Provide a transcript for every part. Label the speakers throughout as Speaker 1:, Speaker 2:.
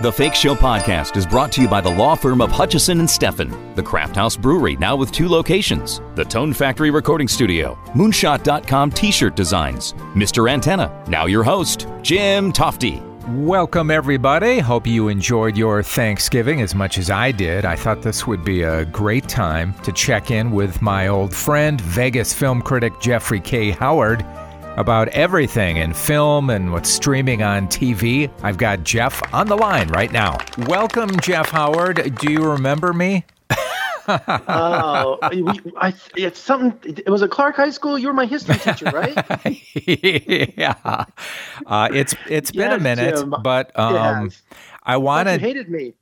Speaker 1: The Fake Show podcast is brought to you by the law firm of Hutchison and Steffen, the Craft House Brewery, now with two locations, the Tone Factory Recording Studio, Moonshot.com t shirt designs, Mr. Antenna. Now, your host, Jim Tofte.
Speaker 2: Welcome, everybody. Hope you enjoyed your Thanksgiving as much as I did. I thought this would be a great time to check in with my old friend, Vegas film critic Jeffrey K. Howard about everything in film and what's streaming on TV. I've got Jeff on the line right now. Welcome, Jeff Howard. Do you remember me?
Speaker 3: oh, I, it's something. It was at Clark High School. You were my history teacher, right?
Speaker 2: yeah. Uh, it's it's been yes, a minute, Jim. but um, I wanted.
Speaker 3: You hated me.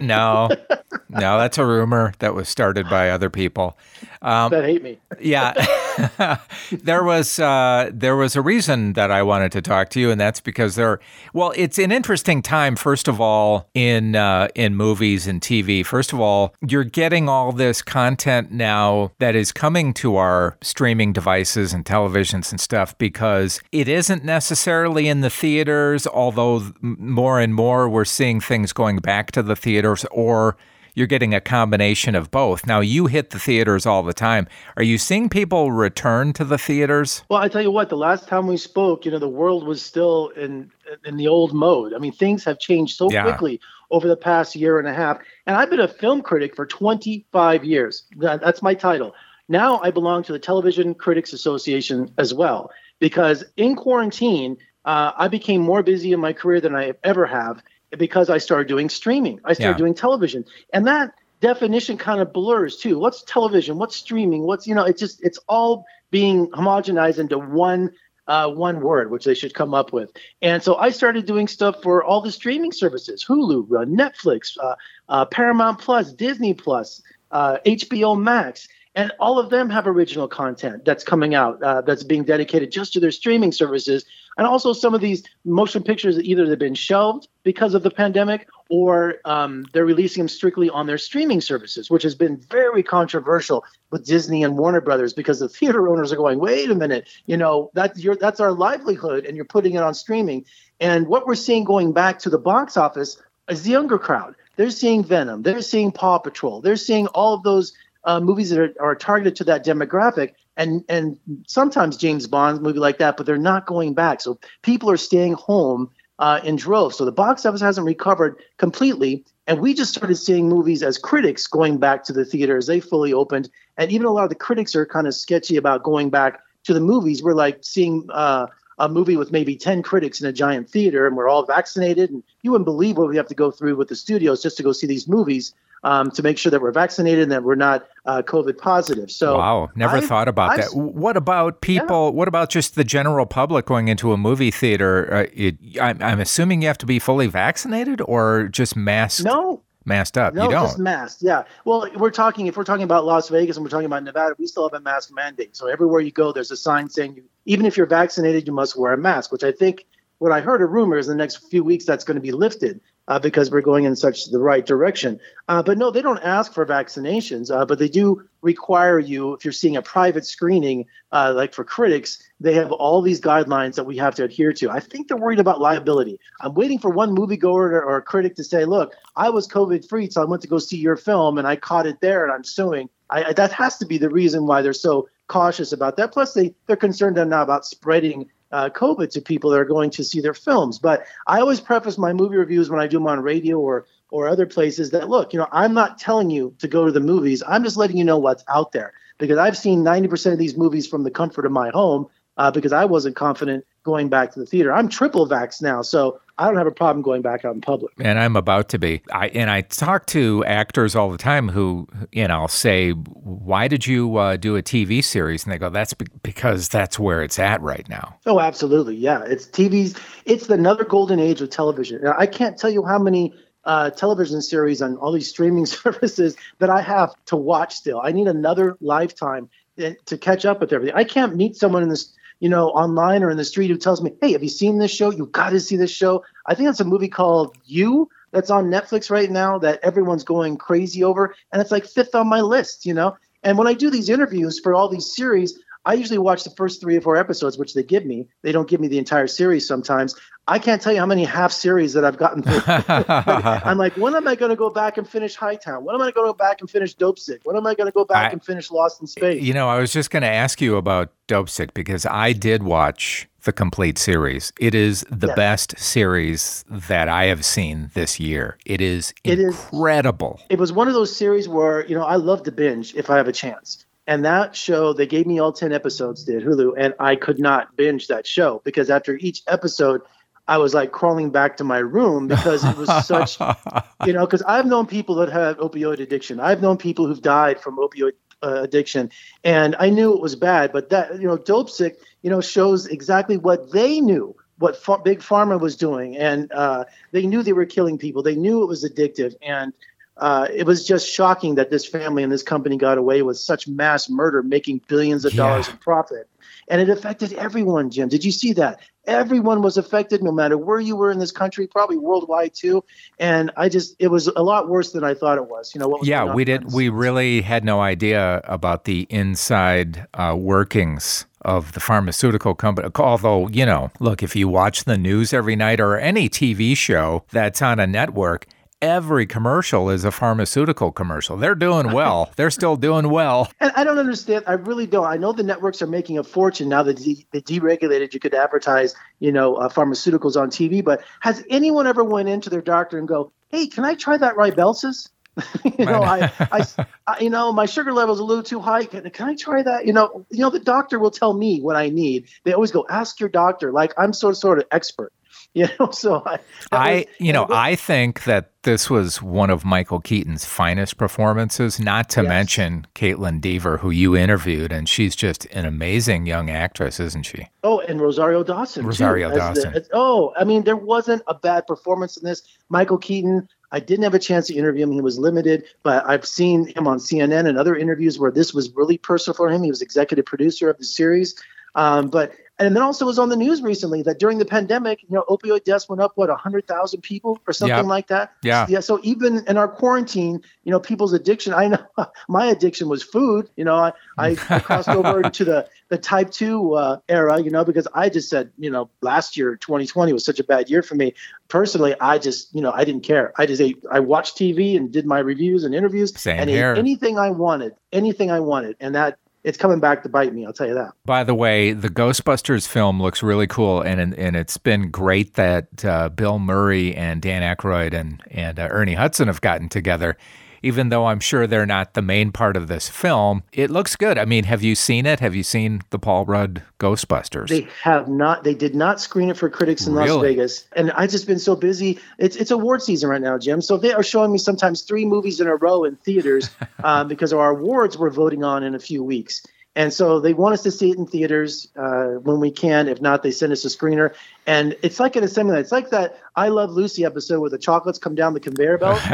Speaker 2: no, no, that's a rumor that was started by other people.
Speaker 3: Um, that hate me.
Speaker 2: yeah, there was uh, there was a reason that I wanted to talk to you, and that's because there. Well, it's an interesting time. First of all, in uh, in movies and TV. First of all, you're getting all this content now that is coming to our streaming devices and televisions and stuff because it isn't necessarily in the theaters. Although more and more we're seeing seeing things going back to the theaters or you're getting a combination of both. Now, you hit the theaters all the time. Are you seeing people return to the theaters?
Speaker 3: Well, I tell you what, the last time we spoke, you know, the world was still in in the old mode. I mean, things have changed so yeah. quickly over the past year and a half. And I've been a film critic for 25 years. That's my title. Now I belong to the Television Critics Association as well, because in quarantine, uh, I became more busy in my career than I ever have because I started doing streaming. I started yeah. doing television. And that definition kind of blurs too. What's television? What's streaming? What's, you know, it's just, it's all being homogenized into one uh, one word, which they should come up with. And so I started doing stuff for all the streaming services: Hulu, uh, Netflix, uh, uh Paramount Plus, Disney Plus, HBO uh, Max, and all of them have original content that's coming out uh, that's being dedicated just to their streaming services. And also some of these motion pictures either they've been shelved because of the pandemic or um, they're releasing them strictly on their streaming services which has been very controversial with disney and warner brothers because the theater owners are going wait a minute you know your that's our livelihood and you're putting it on streaming. And what we're seeing going back to the box office is the younger crowd. They're seeing venom. They're seeing paw patrol. They're seeing all of those uh, movies that are, are targeted to that demographic and and sometimes James Bond's movie like that, but they're not going back. So people are staying home uh, in droves. So the box office hasn't recovered completely, and we just started seeing movies as critics going back to the theaters. They fully opened, and even a lot of the critics are kind of sketchy about going back to the movies. We're like seeing. Uh, a movie with maybe 10 critics in a giant theater and we're all vaccinated and you wouldn't believe what we have to go through with the studios just to go see these movies um, to make sure that we're vaccinated and that we're not uh, COVID positive. So
Speaker 2: wow, never I've, thought about I've, that. What about people? Yeah. What about just the general public going into a movie theater? Uh, it, I'm, I'm, assuming you have to be fully vaccinated or just masked.
Speaker 3: No.
Speaker 2: Masked up,
Speaker 3: no,
Speaker 2: you don't.
Speaker 3: just masked. Yeah. Well, we're talking. If we're talking about Las Vegas and we're talking about Nevada, we still have a mask mandate. So everywhere you go, there's a sign saying, you, even if you're vaccinated, you must wear a mask. Which I think, what I heard a rumor is in the next few weeks that's going to be lifted uh, because we're going in such the right direction. Uh, but no, they don't ask for vaccinations, uh, but they do require you, if you're seeing a private screening, uh, like for critics, they have all these guidelines that we have to adhere to. I think they're worried about liability. I'm waiting for one moviegoer or, or a critic to say, look, I was COVID free, so I went to go see your film and I caught it there and I'm suing. I, that has to be the reason why they're so cautious about that. Plus, they, they're concerned now about spreading uh, COVID to people that are going to see their films. But I always preface my movie reviews when I do them on radio or or other places that look, you know, I'm not telling you to go to the movies. I'm just letting you know what's out there because I've seen 90% of these movies from the comfort of my home uh, because I wasn't confident going back to the theater. I'm triple vax now, so I don't have a problem going back out in public.
Speaker 2: And I'm about to be. I and I talk to actors all the time who, you know, say, "Why did you uh, do a TV series?" And they go, "That's be- because that's where it's at right now."
Speaker 3: Oh, absolutely, yeah. It's TV's. It's another golden age of television. Now, I can't tell you how many uh, television series on all these streaming services that I have to watch still. I need another lifetime eh, to catch up with everything. I can't meet someone in this you know, online or in the street who tells me, "Hey, have you seen this show? You got to see this show." I think it's a movie called You that's on Netflix right now that everyone's going crazy over, and it's like fifth on my list, you know. And when I do these interviews for all these series, I usually watch the first three or four episodes, which they give me. They don't give me the entire series sometimes. I can't tell you how many half series that I've gotten through. I'm like, when am I going to go back and finish Hightown? When am I going to go back and finish Dopesick? When am I going to go back I, and finish Lost in Space?
Speaker 2: You know, I was just going to ask you about Dopesick because I did watch the complete series. It is the yes. best series that I have seen this year. It is it incredible.
Speaker 3: Is, it was one of those series where, you know, I love to binge if I have a chance. And that show, they gave me all 10 episodes, did Hulu, and I could not binge that show because after each episode, I was like crawling back to my room because it was such, you know, because I've known people that have opioid addiction. I've known people who've died from opioid uh, addiction, and I knew it was bad. But that, you know, Dopesick, you know, shows exactly what they knew, what big pharma was doing, and uh, they knew they were killing people. They knew it was addictive, and uh, it was just shocking that this family and this company got away with such mass murder, making billions of yeah. dollars in profit. And it affected everyone, Jim. Did you see that? Everyone was affected, no matter where you were in this country, probably worldwide too. And I just, it was a lot worse than I thought it was. You know what?
Speaker 2: yeah, we did. We really had no idea about the inside uh, workings of the pharmaceutical company. Although, you know, look, if you watch the news every night or any TV show that's on a network, every commercial is a pharmaceutical commercial. They're doing well. They're still doing well.
Speaker 3: And I don't understand. I really don't. I know the networks are making a fortune now that de- they deregulated. You could advertise, you know, uh, pharmaceuticals on TV. But has anyone ever went into their doctor and go, "Hey, can I try that Rybelsus?" you know, I, I, I, you know, my sugar level is a little too high. Can, can I try that? You know, you know, the doctor will tell me what I need. They always go, ask your doctor. Like I'm sort of, sort of expert. You know, so I,
Speaker 2: I was, you know, I think that this was one of Michael Keaton's finest performances. Not to yes. mention Kaitlyn Dever, who you interviewed, and she's just an amazing young actress, isn't she?
Speaker 3: Oh, and Rosario Dawson.
Speaker 2: Rosario too, Dawson.
Speaker 3: The, oh, I mean, there wasn't a bad performance in this. Michael Keaton. I didn't have a chance to interview him. He was limited, but I've seen him on CNN and other interviews where this was really personal for him. He was executive producer of the series. Um, but and then also was on the news recently that during the pandemic, you know, opioid deaths went up what hundred thousand people or something like that.
Speaker 2: Yeah,
Speaker 3: yeah. So even in our quarantine, you know, people's addiction. I know my addiction was food. You know, I I, crossed over to the the type two uh, era. You know, because I just said, you know, last year 2020 was such a bad year for me personally. I just, you know, I didn't care. I just ate. I watched TV and did my reviews and interviews
Speaker 2: Same
Speaker 3: and
Speaker 2: here.
Speaker 3: anything I wanted, anything I wanted, and that it's coming back to bite me. I'll tell you that.
Speaker 2: By the way, the Ghostbusters film looks really cool, and and it's been great that uh, Bill Murray and Dan Aykroyd and and uh, Ernie Hudson have gotten together even though I'm sure they're not the main part of this film, it looks good. I mean, have you seen it? Have you seen the Paul Rudd Ghostbusters?
Speaker 3: They have not. They did not screen it for critics in
Speaker 2: really?
Speaker 3: Las Vegas. And I've just been so busy. It's it's award season right now, Jim. So they are showing me sometimes three movies in a row in theaters um, because our awards we're voting on in a few weeks. And so they want us to see it in theaters uh, when we can. If not, they send us a screener. And it's like an assembly. It's like that I Love Lucy episode where the chocolates come down the conveyor belt.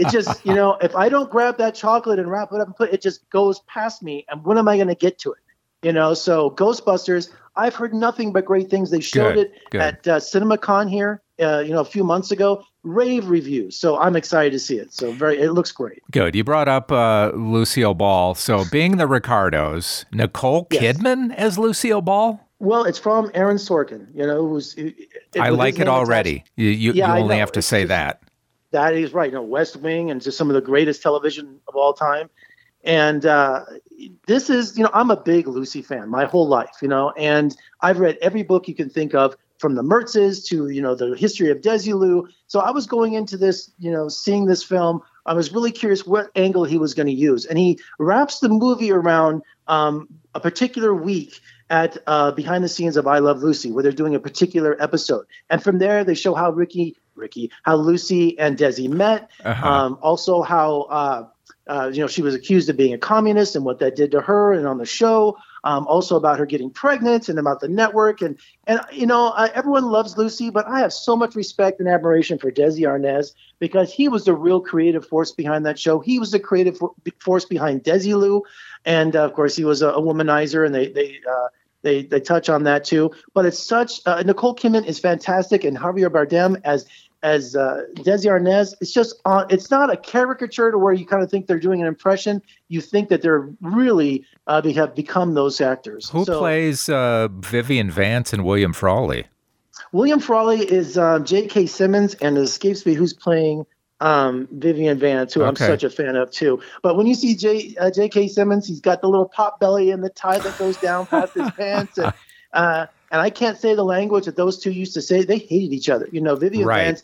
Speaker 3: it just, you know, if I don't grab that chocolate and wrap it up and put it, just goes past me. And when am I going to get to it? You know, so Ghostbusters, I've heard nothing but great things. They showed good, it good. at uh, CinemaCon here, uh, you know, a few months ago rave reviews. So I'm excited to see it. So very, it looks great.
Speaker 2: Good. You brought up uh, Lucille Ball. So being the Ricardos, Nicole yes. Kidman as Lucille Ball.
Speaker 3: Well, it's from Aaron Sorkin. You know, who's. It,
Speaker 2: I like it already. You, you, yeah, you only have to say that.
Speaker 3: That is right. You know, West Wing and just some of the greatest television of all time. And uh, this is, you know, I'm a big Lucy fan my whole life, you know, and I've read every book you can think of from the Mertzes to you know the history of Desilu. So I was going into this, you know, seeing this film. I was really curious what angle he was going to use, and he wraps the movie around um, a particular week at uh, behind the scenes of I Love Lucy, where they're doing a particular episode, and from there they show how Ricky, Ricky, how Lucy and Desi met, uh-huh. um, also how. Uh, uh, you know, she was accused of being a communist and what that did to her and on the show um, also about her getting pregnant and about the network. And, and you know, uh, everyone loves Lucy, but I have so much respect and admiration for Desi Arnaz because he was the real creative force behind that show. He was the creative force behind Desi Desilu. And uh, of course, he was a, a womanizer, and they, they, uh, they, they touch on that too. But it's such, uh, Nicole Kidman is fantastic, and Javier Bardem as as uh, Desi Arnaz. It's just on. It's not a caricature to where you kind of think they're doing an impression. You think that they're really uh, they have become those actors.
Speaker 2: Who so, plays uh, Vivian Vance and William Frawley?
Speaker 3: William Frawley is um, J.K. Simmons, and it escapes me who's playing um, Vivian Vance, who okay. I'm such a fan of too. But when you see J, uh, J.K. Simmons, he's got the little pot belly and the tie that goes down past his pants. And, uh, and I can't say the language that those two used to say. They hated each other. You know, Vivian right. Vance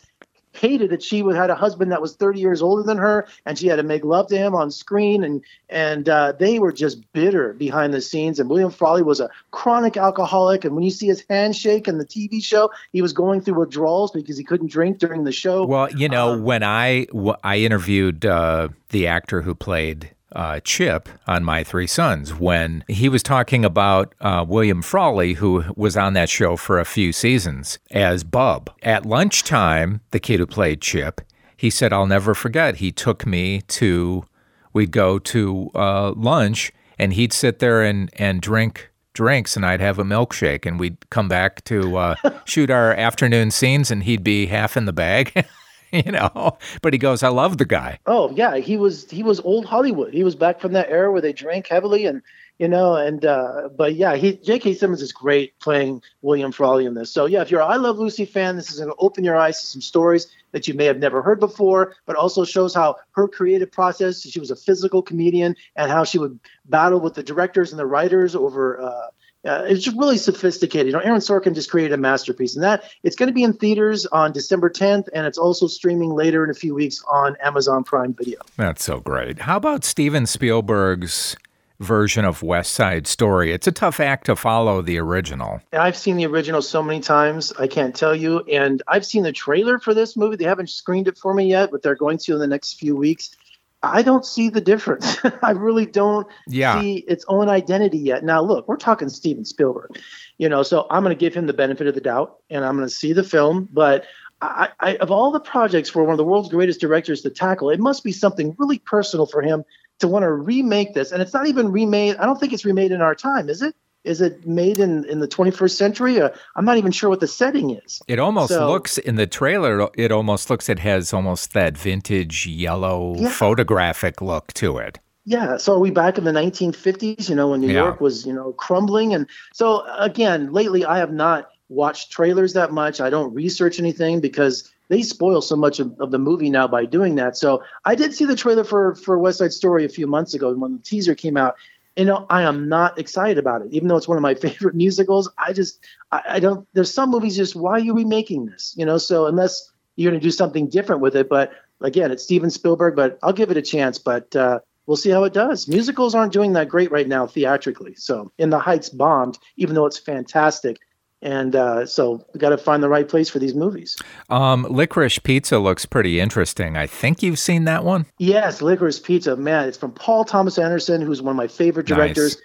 Speaker 3: hated that she had a husband that was 30 years older than her and she had to make love to him on screen and and uh, they were just bitter behind the scenes and william frawley was a chronic alcoholic and when you see his handshake in the tv show he was going through withdrawals because he couldn't drink during the show
Speaker 2: well you know um, when i i interviewed uh, the actor who played uh, Chip on My Three Sons when he was talking about uh, William Frawley, who was on that show for a few seasons, as Bub. At lunchtime, the kid who played Chip, he said, I'll never forget, he took me to, we'd go to uh, lunch and he'd sit there and, and drink drinks and I'd have a milkshake and we'd come back to uh, shoot our afternoon scenes and he'd be half in the bag. you know. But he goes, I love the guy.
Speaker 3: Oh yeah, he was he was old Hollywood. He was back from that era where they drank heavily and you know, and uh, but yeah, he J.K. Simmons is great playing William Frawley in this. So yeah, if you're a I Love Lucy fan, this is going to open your eyes to some stories that you may have never heard before, but also shows how her creative process. She was a physical comedian, and how she would battle with the directors and the writers over. Uh, uh, it's just really sophisticated. You know, Aaron Sorkin just created a masterpiece, and that it's going to be in theaters on December 10th, and it's also streaming later in a few weeks on Amazon Prime Video.
Speaker 2: That's so great. How about Steven Spielberg's version of West Side Story? It's a tough act to follow the original.
Speaker 3: I've seen the original so many times, I can't tell you. And I've seen the trailer for this movie. They haven't screened it for me yet, but they're going to in the next few weeks. I don't see the difference. I really don't yeah. see its own identity yet. Now, look, we're talking Steven Spielberg, you know, so I'm going to give him the benefit of the doubt and I'm going to see the film. But I, I, of all the projects for one of the world's greatest directors to tackle, it must be something really personal for him to want to remake this. And it's not even remade. I don't think it's remade in our time, is it? Is it made in, in the 21st century? Uh, I'm not even sure what the setting is.
Speaker 2: It almost so, looks in the trailer. It almost looks. It has almost that vintage yellow yeah. photographic look to it.
Speaker 3: Yeah. So are we back in the 1950s? You know, when New yeah. York was you know crumbling, and so again, lately I have not watched trailers that much. I don't research anything because they spoil so much of, of, the movie now by doing that. So I did see the trailer for for West Side Story a few months ago when the teaser came out, you know, I am not excited about it, even though it's one of my favorite musicals. I just, I, I don't. There's some movies just why are you remaking this? You know, so unless you're going to do something different with it, but again, it's Steven Spielberg, but I'll give it a chance. But uh, we'll see how it does. Musicals aren't doing that great right now theatrically. So, In the Heights bombed, even though it's fantastic and uh, so we got to find the right place for these movies.
Speaker 2: Um, Licorice Pizza looks pretty interesting. I think you've seen that one.
Speaker 3: Yes, Licorice Pizza. Man, it's from Paul Thomas Anderson, who's one of my favorite directors. Nice.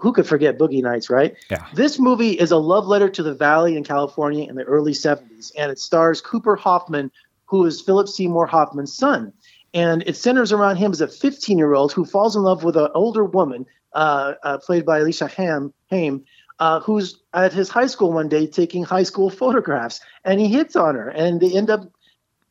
Speaker 3: Who could forget Boogie Nights, right?
Speaker 2: Yeah.
Speaker 3: This movie is a love letter to the Valley in California in the early 70s, and it stars Cooper Hoffman, who is Philip Seymour Hoffman's son. And it centers around him as a 15 year old who falls in love with an older woman, uh, uh, played by Alicia Ham, Haim, uh, who's at his high school one day taking high school photographs, and he hits on her, and they end up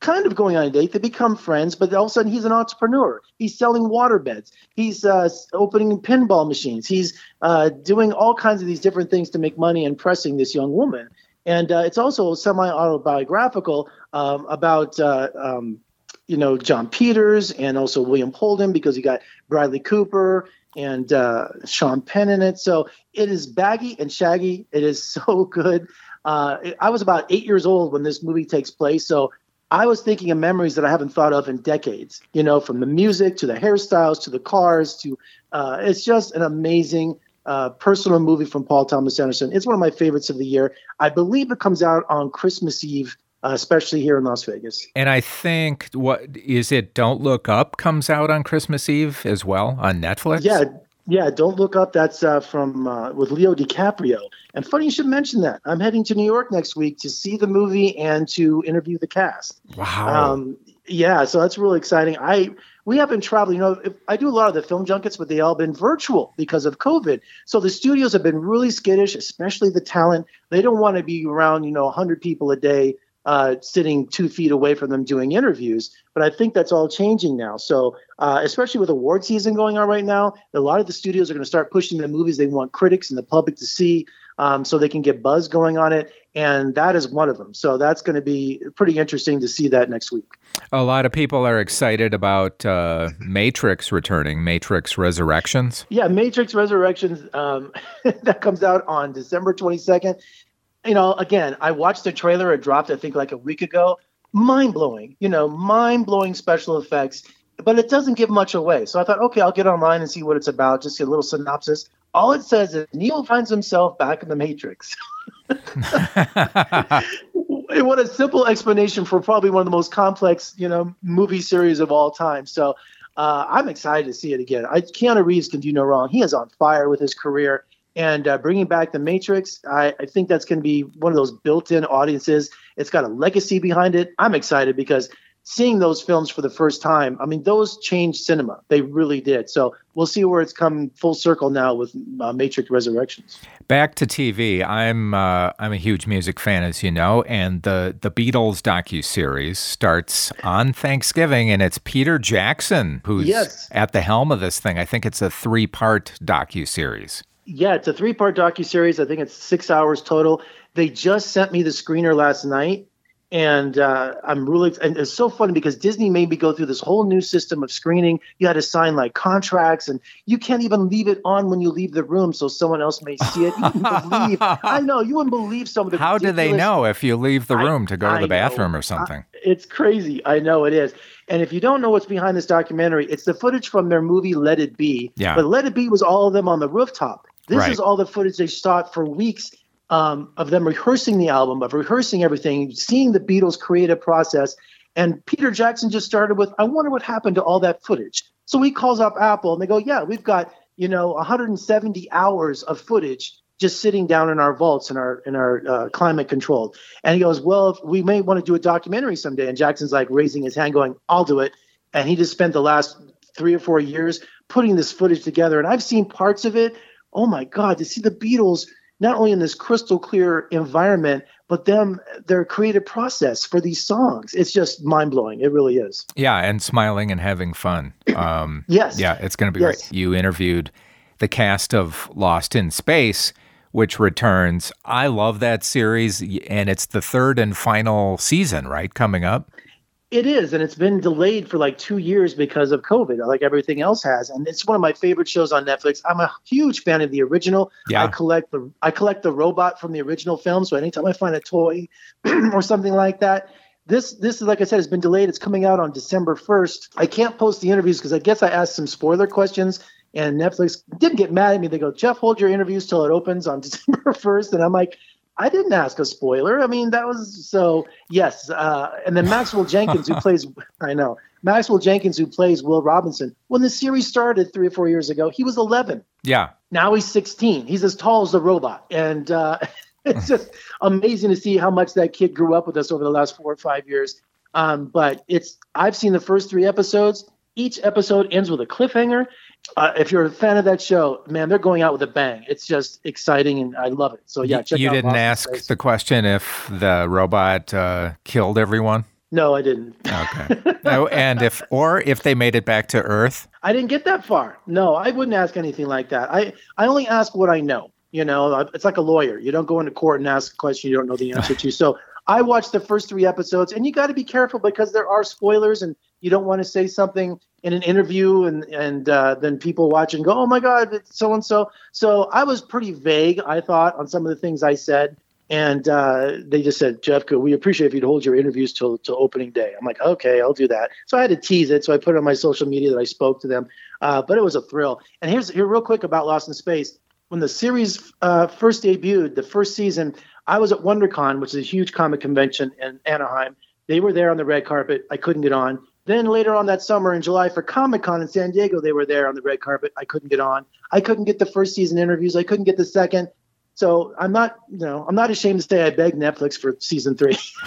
Speaker 3: kind of going on a date. They become friends, but all of a sudden he's an entrepreneur. He's selling water beds. He's uh, opening pinball machines. He's uh, doing all kinds of these different things to make money, and pressing this young woman. And uh, it's also semi autobiographical um, about. Uh, um, you know Jon Peters and also William Holden because you got Bradley Cooper and uh, Sean Penn in it. So it is baggy and shaggy. It is so good. Uh, I was about eight years old when this movie takes place, so I was thinking of memories that I haven't thought of in decades. You know, from the music to the hairstyles to the cars to uh, it's just an amazing. Uh, personal movie from Paul Thomas Anderson. It's one of my favorites of the year. I believe it comes out on Christmas Eve uh, especially here in Las Vegas.
Speaker 2: And I think what is it? Don't Look Up comes out on Christmas Eve as well on Netflix.
Speaker 3: Yeah, yeah. Don't Look Up. That's uh, from uh, with Leo DiCaprio. And funny you should mention that. I'm heading to New York next week to see the movie and to interview the cast.
Speaker 2: Wow. Um,
Speaker 3: yeah, so that's really exciting. I we have been traveling. You know, I do a lot of the film junkets, but they all been virtual because of COVID. So the studios have been really skittish, especially the talent. They don't want to be around, you know, 100 people a day uh, sitting two feet away from them doing interviews. But I think that's all changing now. So, uh, especially with award season going on right now, a lot of the studios are going to start pushing the movies they want critics and the public to see um, so they can get buzz going on it. And that is one of them. So that's going to be pretty interesting to see that next week.
Speaker 2: A lot of people are excited about uh, Matrix returning, Matrix Resurrections.
Speaker 3: Yeah, Matrix Resurrections um, that comes out on December 22nd. You know, again, I watched the trailer. It dropped, I think, like a week ago. Mind blowing, you know, mind blowing special effects, but it doesn't give much away. So I thought, okay, I'll get online and see what it's about, just get a little synopsis. All it says is Neo finds himself back in the Matrix. what a simple explanation for probably one of the most complex, you know, movie series of all time. So uh, I'm excited to see it again. I, Keanu Reeves can do no wrong. He is on fire with his career, and uh, bringing back the Matrix, I, I think that's going to be one of those built-in audiences. It's got a legacy behind it. I'm excited because seeing those films for the first time, I mean, those changed cinema. They really did. So we'll see where it's come full circle now with uh, Matrix Resurrections.
Speaker 2: Back to TV. I'm uh, I'm a huge music fan, as you know, and the the Beatles docu series starts on Thanksgiving, and it's Peter Jackson who's
Speaker 3: yes.
Speaker 2: at the helm of this thing. I think it's a three part docu series.
Speaker 3: Yeah, it's a three part docu series. I think it's six hours total. They just sent me the screener last night and uh, I'm really and it's so funny because Disney made me go through this whole new system of screening. You had to sign like contracts, and you can't even leave it on when you leave the room, so someone else may see it. You wouldn't believe. I know you wouldn't believe some of the.
Speaker 2: How do they know if you leave the room
Speaker 3: I,
Speaker 2: to go to the bathroom know. or something?
Speaker 3: I, it's crazy. I know it is. And if you don't know what's behind this documentary, it's the footage from their movie Let It Be.
Speaker 2: Yeah.
Speaker 3: But Let It Be was all of them on the rooftop. This
Speaker 2: right.
Speaker 3: is all the footage they shot for weeks um, of them rehearsing the album, of rehearsing everything, seeing the Beatles' creative process. And Peter Jackson just started with, I wonder what happened to all that footage. So he calls up Apple and they go, Yeah, we've got, you know, 170 hours of footage just sitting down in our vaults in our in our uh, climate controlled. And he goes, Well, we may want to do a documentary someday. And Jackson's like raising his hand, going, I'll do it. And he just spent the last three or four years putting this footage together. And I've seen parts of it. Oh my God, to see the Beatles not only in this crystal clear environment, but them their creative process for these songs. It's just mind blowing. It really is.
Speaker 2: Yeah, and smiling and having fun. Um,
Speaker 3: yes.
Speaker 2: Yeah, it's going to be
Speaker 3: yes.
Speaker 2: great. You interviewed the cast of Lost in Space, which returns. I love that series, and it's the third and final season, right? Coming up.
Speaker 3: It is, and it's been delayed for like two years because of COVID, like everything else has. And it's one of my favorite shows on Netflix. I'm a huge fan of the original.
Speaker 2: Yeah.
Speaker 3: I collect the I collect the robot from the original film. So anytime I find a toy or something like that, this this is like I said, has been delayed. It's coming out on December 1st. I can't post the interviews because I guess I asked some spoiler questions and Netflix didn't get mad at me. They go, Jeff, hold your interviews till it opens on December 1st. And I'm like, I didn't ask a spoiler. I mean, that was so yes. Uh, and then Maxwell Jenkins, who plays, I know Maxwell Jenkins, who plays Will Robinson. When the series started three or four years ago, he was 11.
Speaker 2: Yeah.
Speaker 3: Now he's 16. He's as tall as the robot, and uh, it's just amazing to see how much that kid grew up with us over the last four or five years. Um, but it's I've seen the first three episodes. Each episode ends with a cliffhanger, uh, if you're a fan of that show, man, they're going out with a bang. It's just exciting, and I love it. So yeah, check
Speaker 2: you
Speaker 3: out
Speaker 2: didn't
Speaker 3: Lost
Speaker 2: ask
Speaker 3: Space.
Speaker 2: the question if the robot uh, killed everyone.
Speaker 3: No, I didn't.
Speaker 2: Okay. no, and if or if they made it back to Earth.
Speaker 3: I didn't get that far. No, I wouldn't ask anything like that. I I only ask what I know. You know, it's like a lawyer. You don't go into court and ask a question you don't know the answer to. So I watched the first three episodes, and you got to be careful because there are spoilers, and you don't want to say something in an interview, and and uh, then people watch and go, "Oh my God, it's so and so." So I was pretty vague, I thought, on some of the things I said, and uh, they just said, "Jeff, we appreciate if you'd hold your interviews till till opening day." I'm like, "Okay, I'll do that." So I had to tease it, so I put it on my social media that I spoke to them, uh, but it was a thrill. And here's here real quick about Lost in Space. When the series uh, first debuted, the first season, I was at WonderCon, which is a huge comic convention in Anaheim. They were there on the red carpet. I couldn't get on. Then later on that summer in July for Comic Con in San Diego, they were there on the red carpet. I couldn't get on. I couldn't get the first season interviews. I couldn't get the second. So I'm not, you know, I'm not ashamed to say I begged Netflix for season three.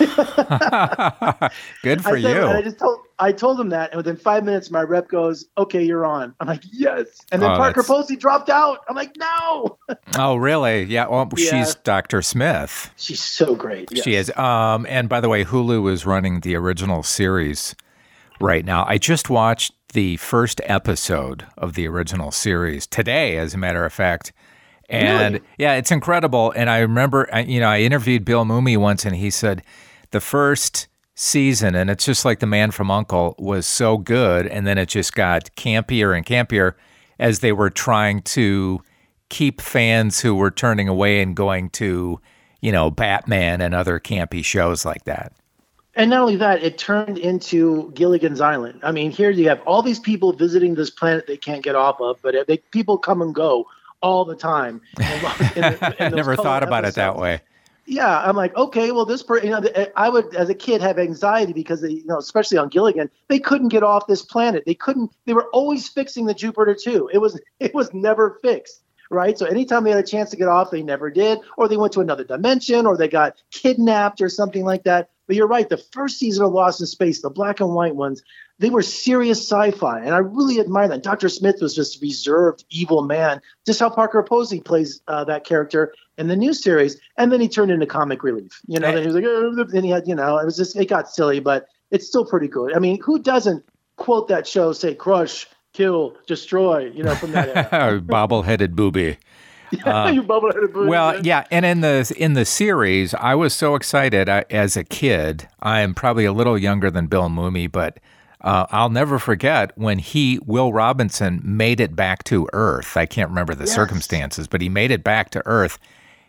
Speaker 2: Good for
Speaker 3: I
Speaker 2: you.
Speaker 3: I just told I told him that, and within five minutes, my rep goes, "Okay, you're on." I'm like, "Yes," and then oh, Parker that's... Posey dropped out. I'm like, "No."
Speaker 2: oh, really? Yeah. Well, yeah. she's Dr. Smith.
Speaker 3: She's so great.
Speaker 2: Yes. She is. Um, and by the way, Hulu is running the original series right now. I just watched the first episode of the original series today, as a matter of fact. And
Speaker 3: really?
Speaker 2: yeah, it's incredible. And I remember, you know, I interviewed Bill Mumy once, and he said the first season, and it's just like The Man from Uncle was so good, and then it just got campier and campier as they were trying to keep fans who were turning away and going to, you know, Batman and other campy shows like that.
Speaker 3: And not only that, it turned into Gilligan's Island. I mean, here you have all these people visiting this planet they can't get off of, but they, people come and go all the time.
Speaker 2: In Never thought about episodes. it that way.
Speaker 3: Yeah, I'm like, okay, well, this, per- you know, I would, as a kid, have anxiety because, they, you know, especially on Gilligan, they couldn't get off this planet. They couldn't. They were always fixing the Jupiter 2. It was, it was never fixed right? So anytime they had a chance to get off, they never did, or they went to another dimension, or they got kidnapped or something like that. But you're right, the first season of Lost in Space, the black and white ones, they were serious sci-fi, and I really admire that. Dr. Smith was just reserved evil man, just how Parker Posey plays uh, that character in the new series, and then he turned into comic relief. You know, then he was like, oh, then he had, you know, it was just it got silly, but it's still pretty good. I mean, who doesn't quote that show, say crush, kill, destroy, you know, from that
Speaker 2: era. Bobble-headed booby.
Speaker 3: Uh, you bubble-headed booby.
Speaker 2: Well, man. yeah, and in the in the series, I was so excited I, as a kid. I am probably a little younger than Bill Mumy, but uh, I'll never forget when he, Will Robinson, made it back to Earth. I can't remember the yes. circumstances, but he made it back to Earth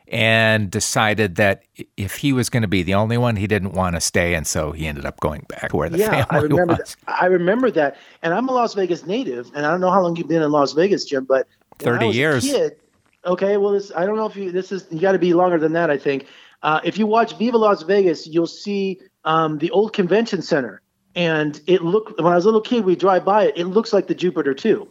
Speaker 2: and decided that if he was going to be the only one, he didn't want to stay, and so he ended up going back where the
Speaker 3: yeah,
Speaker 2: family I
Speaker 3: remember
Speaker 2: was.
Speaker 3: That. I remember that, and I'm a Las Vegas native, and I don't know how long you've been in Las Vegas, Jim, but
Speaker 2: thirty years.
Speaker 3: Kid, okay, well, this I don't know if you this is you got to be longer than that. I think uh, if you watch Viva Las Vegas, you'll see um, the old convention center and it looked when I was a little kid, we drive by it. It looks like the Jupiter 2.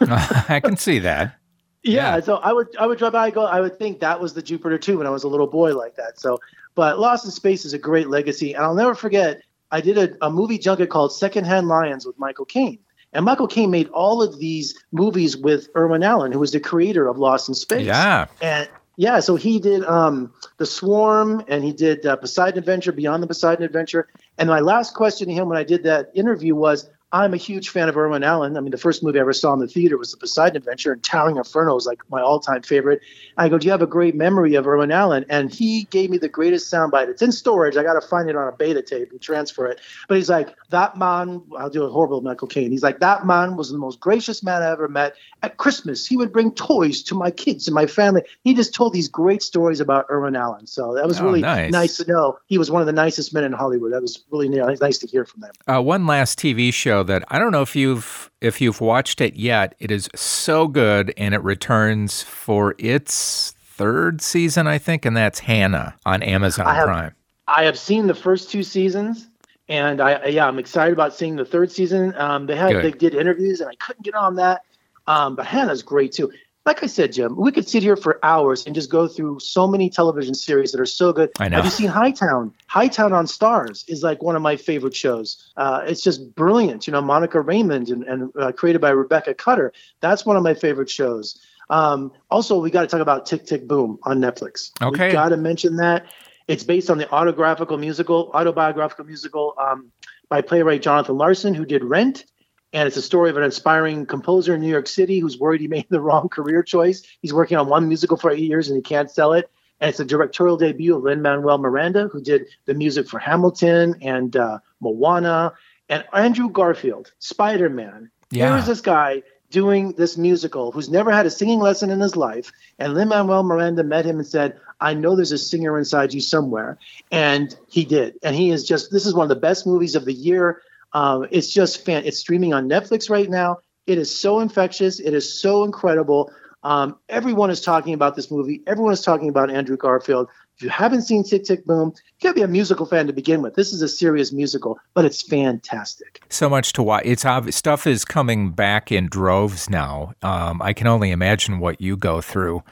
Speaker 2: I can see that.
Speaker 3: Yeah, yeah, so I would I would drive by. I go. I would think that was the Jupiter 2 when I was a little boy like that. So, but Lost in Space is a great legacy, and I'll never forget. I did a, a movie junket called Secondhand Lions with Michael Caine, and Michael Caine made all of these movies with Irwin Allen, who was the creator of Lost in Space.
Speaker 2: Yeah,
Speaker 3: and yeah, so he did um, the Swarm, and he did uh, Poseidon Adventure, Beyond the Poseidon Adventure. And my last question to him when I did that interview was, I'm a huge fan of Irwin Allen. I mean, the first movie I ever saw in the theater was The Poseidon Adventure, and Towering Inferno is like my all-time favorite. I go, "Do you have a great memory of Irwin Allen?" And he gave me the greatest soundbite. It's in storage. I got to find it on a beta tape and transfer it. But he's like, "That man." I'll do a horrible Michael Caine. He's like, "That man was the most gracious man I ever met. At Christmas, he would bring toys to my kids and my family. He just told these great stories about Irwin Allen. So that was oh, really nice. nice. to know. He was one of the nicest men in Hollywood. That was really nice to hear from them.
Speaker 2: Uh, one last TV show that I don't know if you've if you've watched it yet. It is so good, and it returns for its third season, I think, and that's Hanna on Amazon
Speaker 3: I have,
Speaker 2: Prime.
Speaker 3: I have seen the first two seasons, and I yeah, I'm excited about seeing the third season. Um, they had good. they did interviews, and I couldn't get on that. Um, but Hanna's great too like I said, Jim, we could sit here for hours and just go through so many television series that are so good.
Speaker 2: I know.
Speaker 3: Have you seen Hightown? Hightown on Starz is like one of my favorite shows. Uh, it's just brilliant. You know, Monica Raymund and, and uh, created by Rebecca Cutter. That's one of my favorite shows. Um, also, we got to talk about Tick Tick Boom on Netflix.
Speaker 2: Okay.
Speaker 3: Got to mention that. It's based on the autographical musical, autobiographical musical um, by playwright Jonathan Larson, who did Rent and it's a story of an inspiring composer in New York City who's worried he made the wrong career choice. He's working on one musical for eight years and he can't sell it. And it's a directorial debut of Lin Manuel Miranda, who did the music for Hamilton and uh, Moana, and Andrew Garfield, Spider Man. Yeah. Here is this guy doing this musical who's never had a singing lesson in his life. And Lin Manuel Miranda met him and said, I know there's a singer inside you somewhere. And he did. And he is just, this is one of the best movies of the year. Um, it's just fan. It's streaming on Netflix right now. It is so infectious. It is so incredible. Um, everyone is talking about this movie. Everyone is talking about Andrew Garfield. If you haven't seen Tick Tick Boom, you gotta be a musical fan to begin with. This is a serious musical, but it's fantastic.
Speaker 2: So much to watch. It's obvious stuff is coming back in droves now. Um, I can only imagine what you go through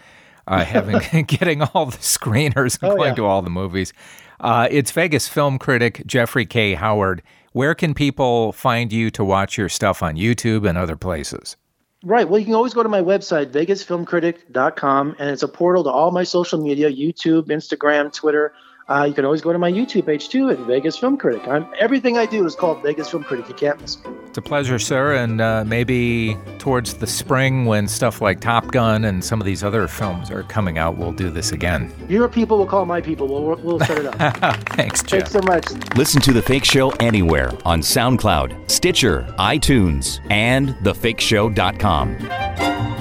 Speaker 2: uh, having getting all the screeners and
Speaker 3: Oh,
Speaker 2: going
Speaker 3: yeah.
Speaker 2: to all the movies. Uh, it's Vegas film critic Jeffrey K. Howard. Where can people find you to watch your stuff on YouTube and other places?
Speaker 3: Right. Well, you can always go to my website, vegasfilmcritic.com, and it's a portal to all my social media YouTube, Instagram, Twitter. Uh, you can always go to my YouTube page too at Vegas Film Critic. I'm, everything I do is called Vegas Film Critic. You can't miss me.
Speaker 2: It's a pleasure, sir. And uh, maybe towards the spring, when stuff like Top Gun and some of these other films are coming out, we'll do this again.
Speaker 3: Your people will call my people. We'll, we'll set it up.
Speaker 2: Thanks, Jeff.
Speaker 3: Thanks so much.
Speaker 1: Listen to The Fake Show anywhere on SoundCloud, Stitcher, iTunes, and thefakeshow.com.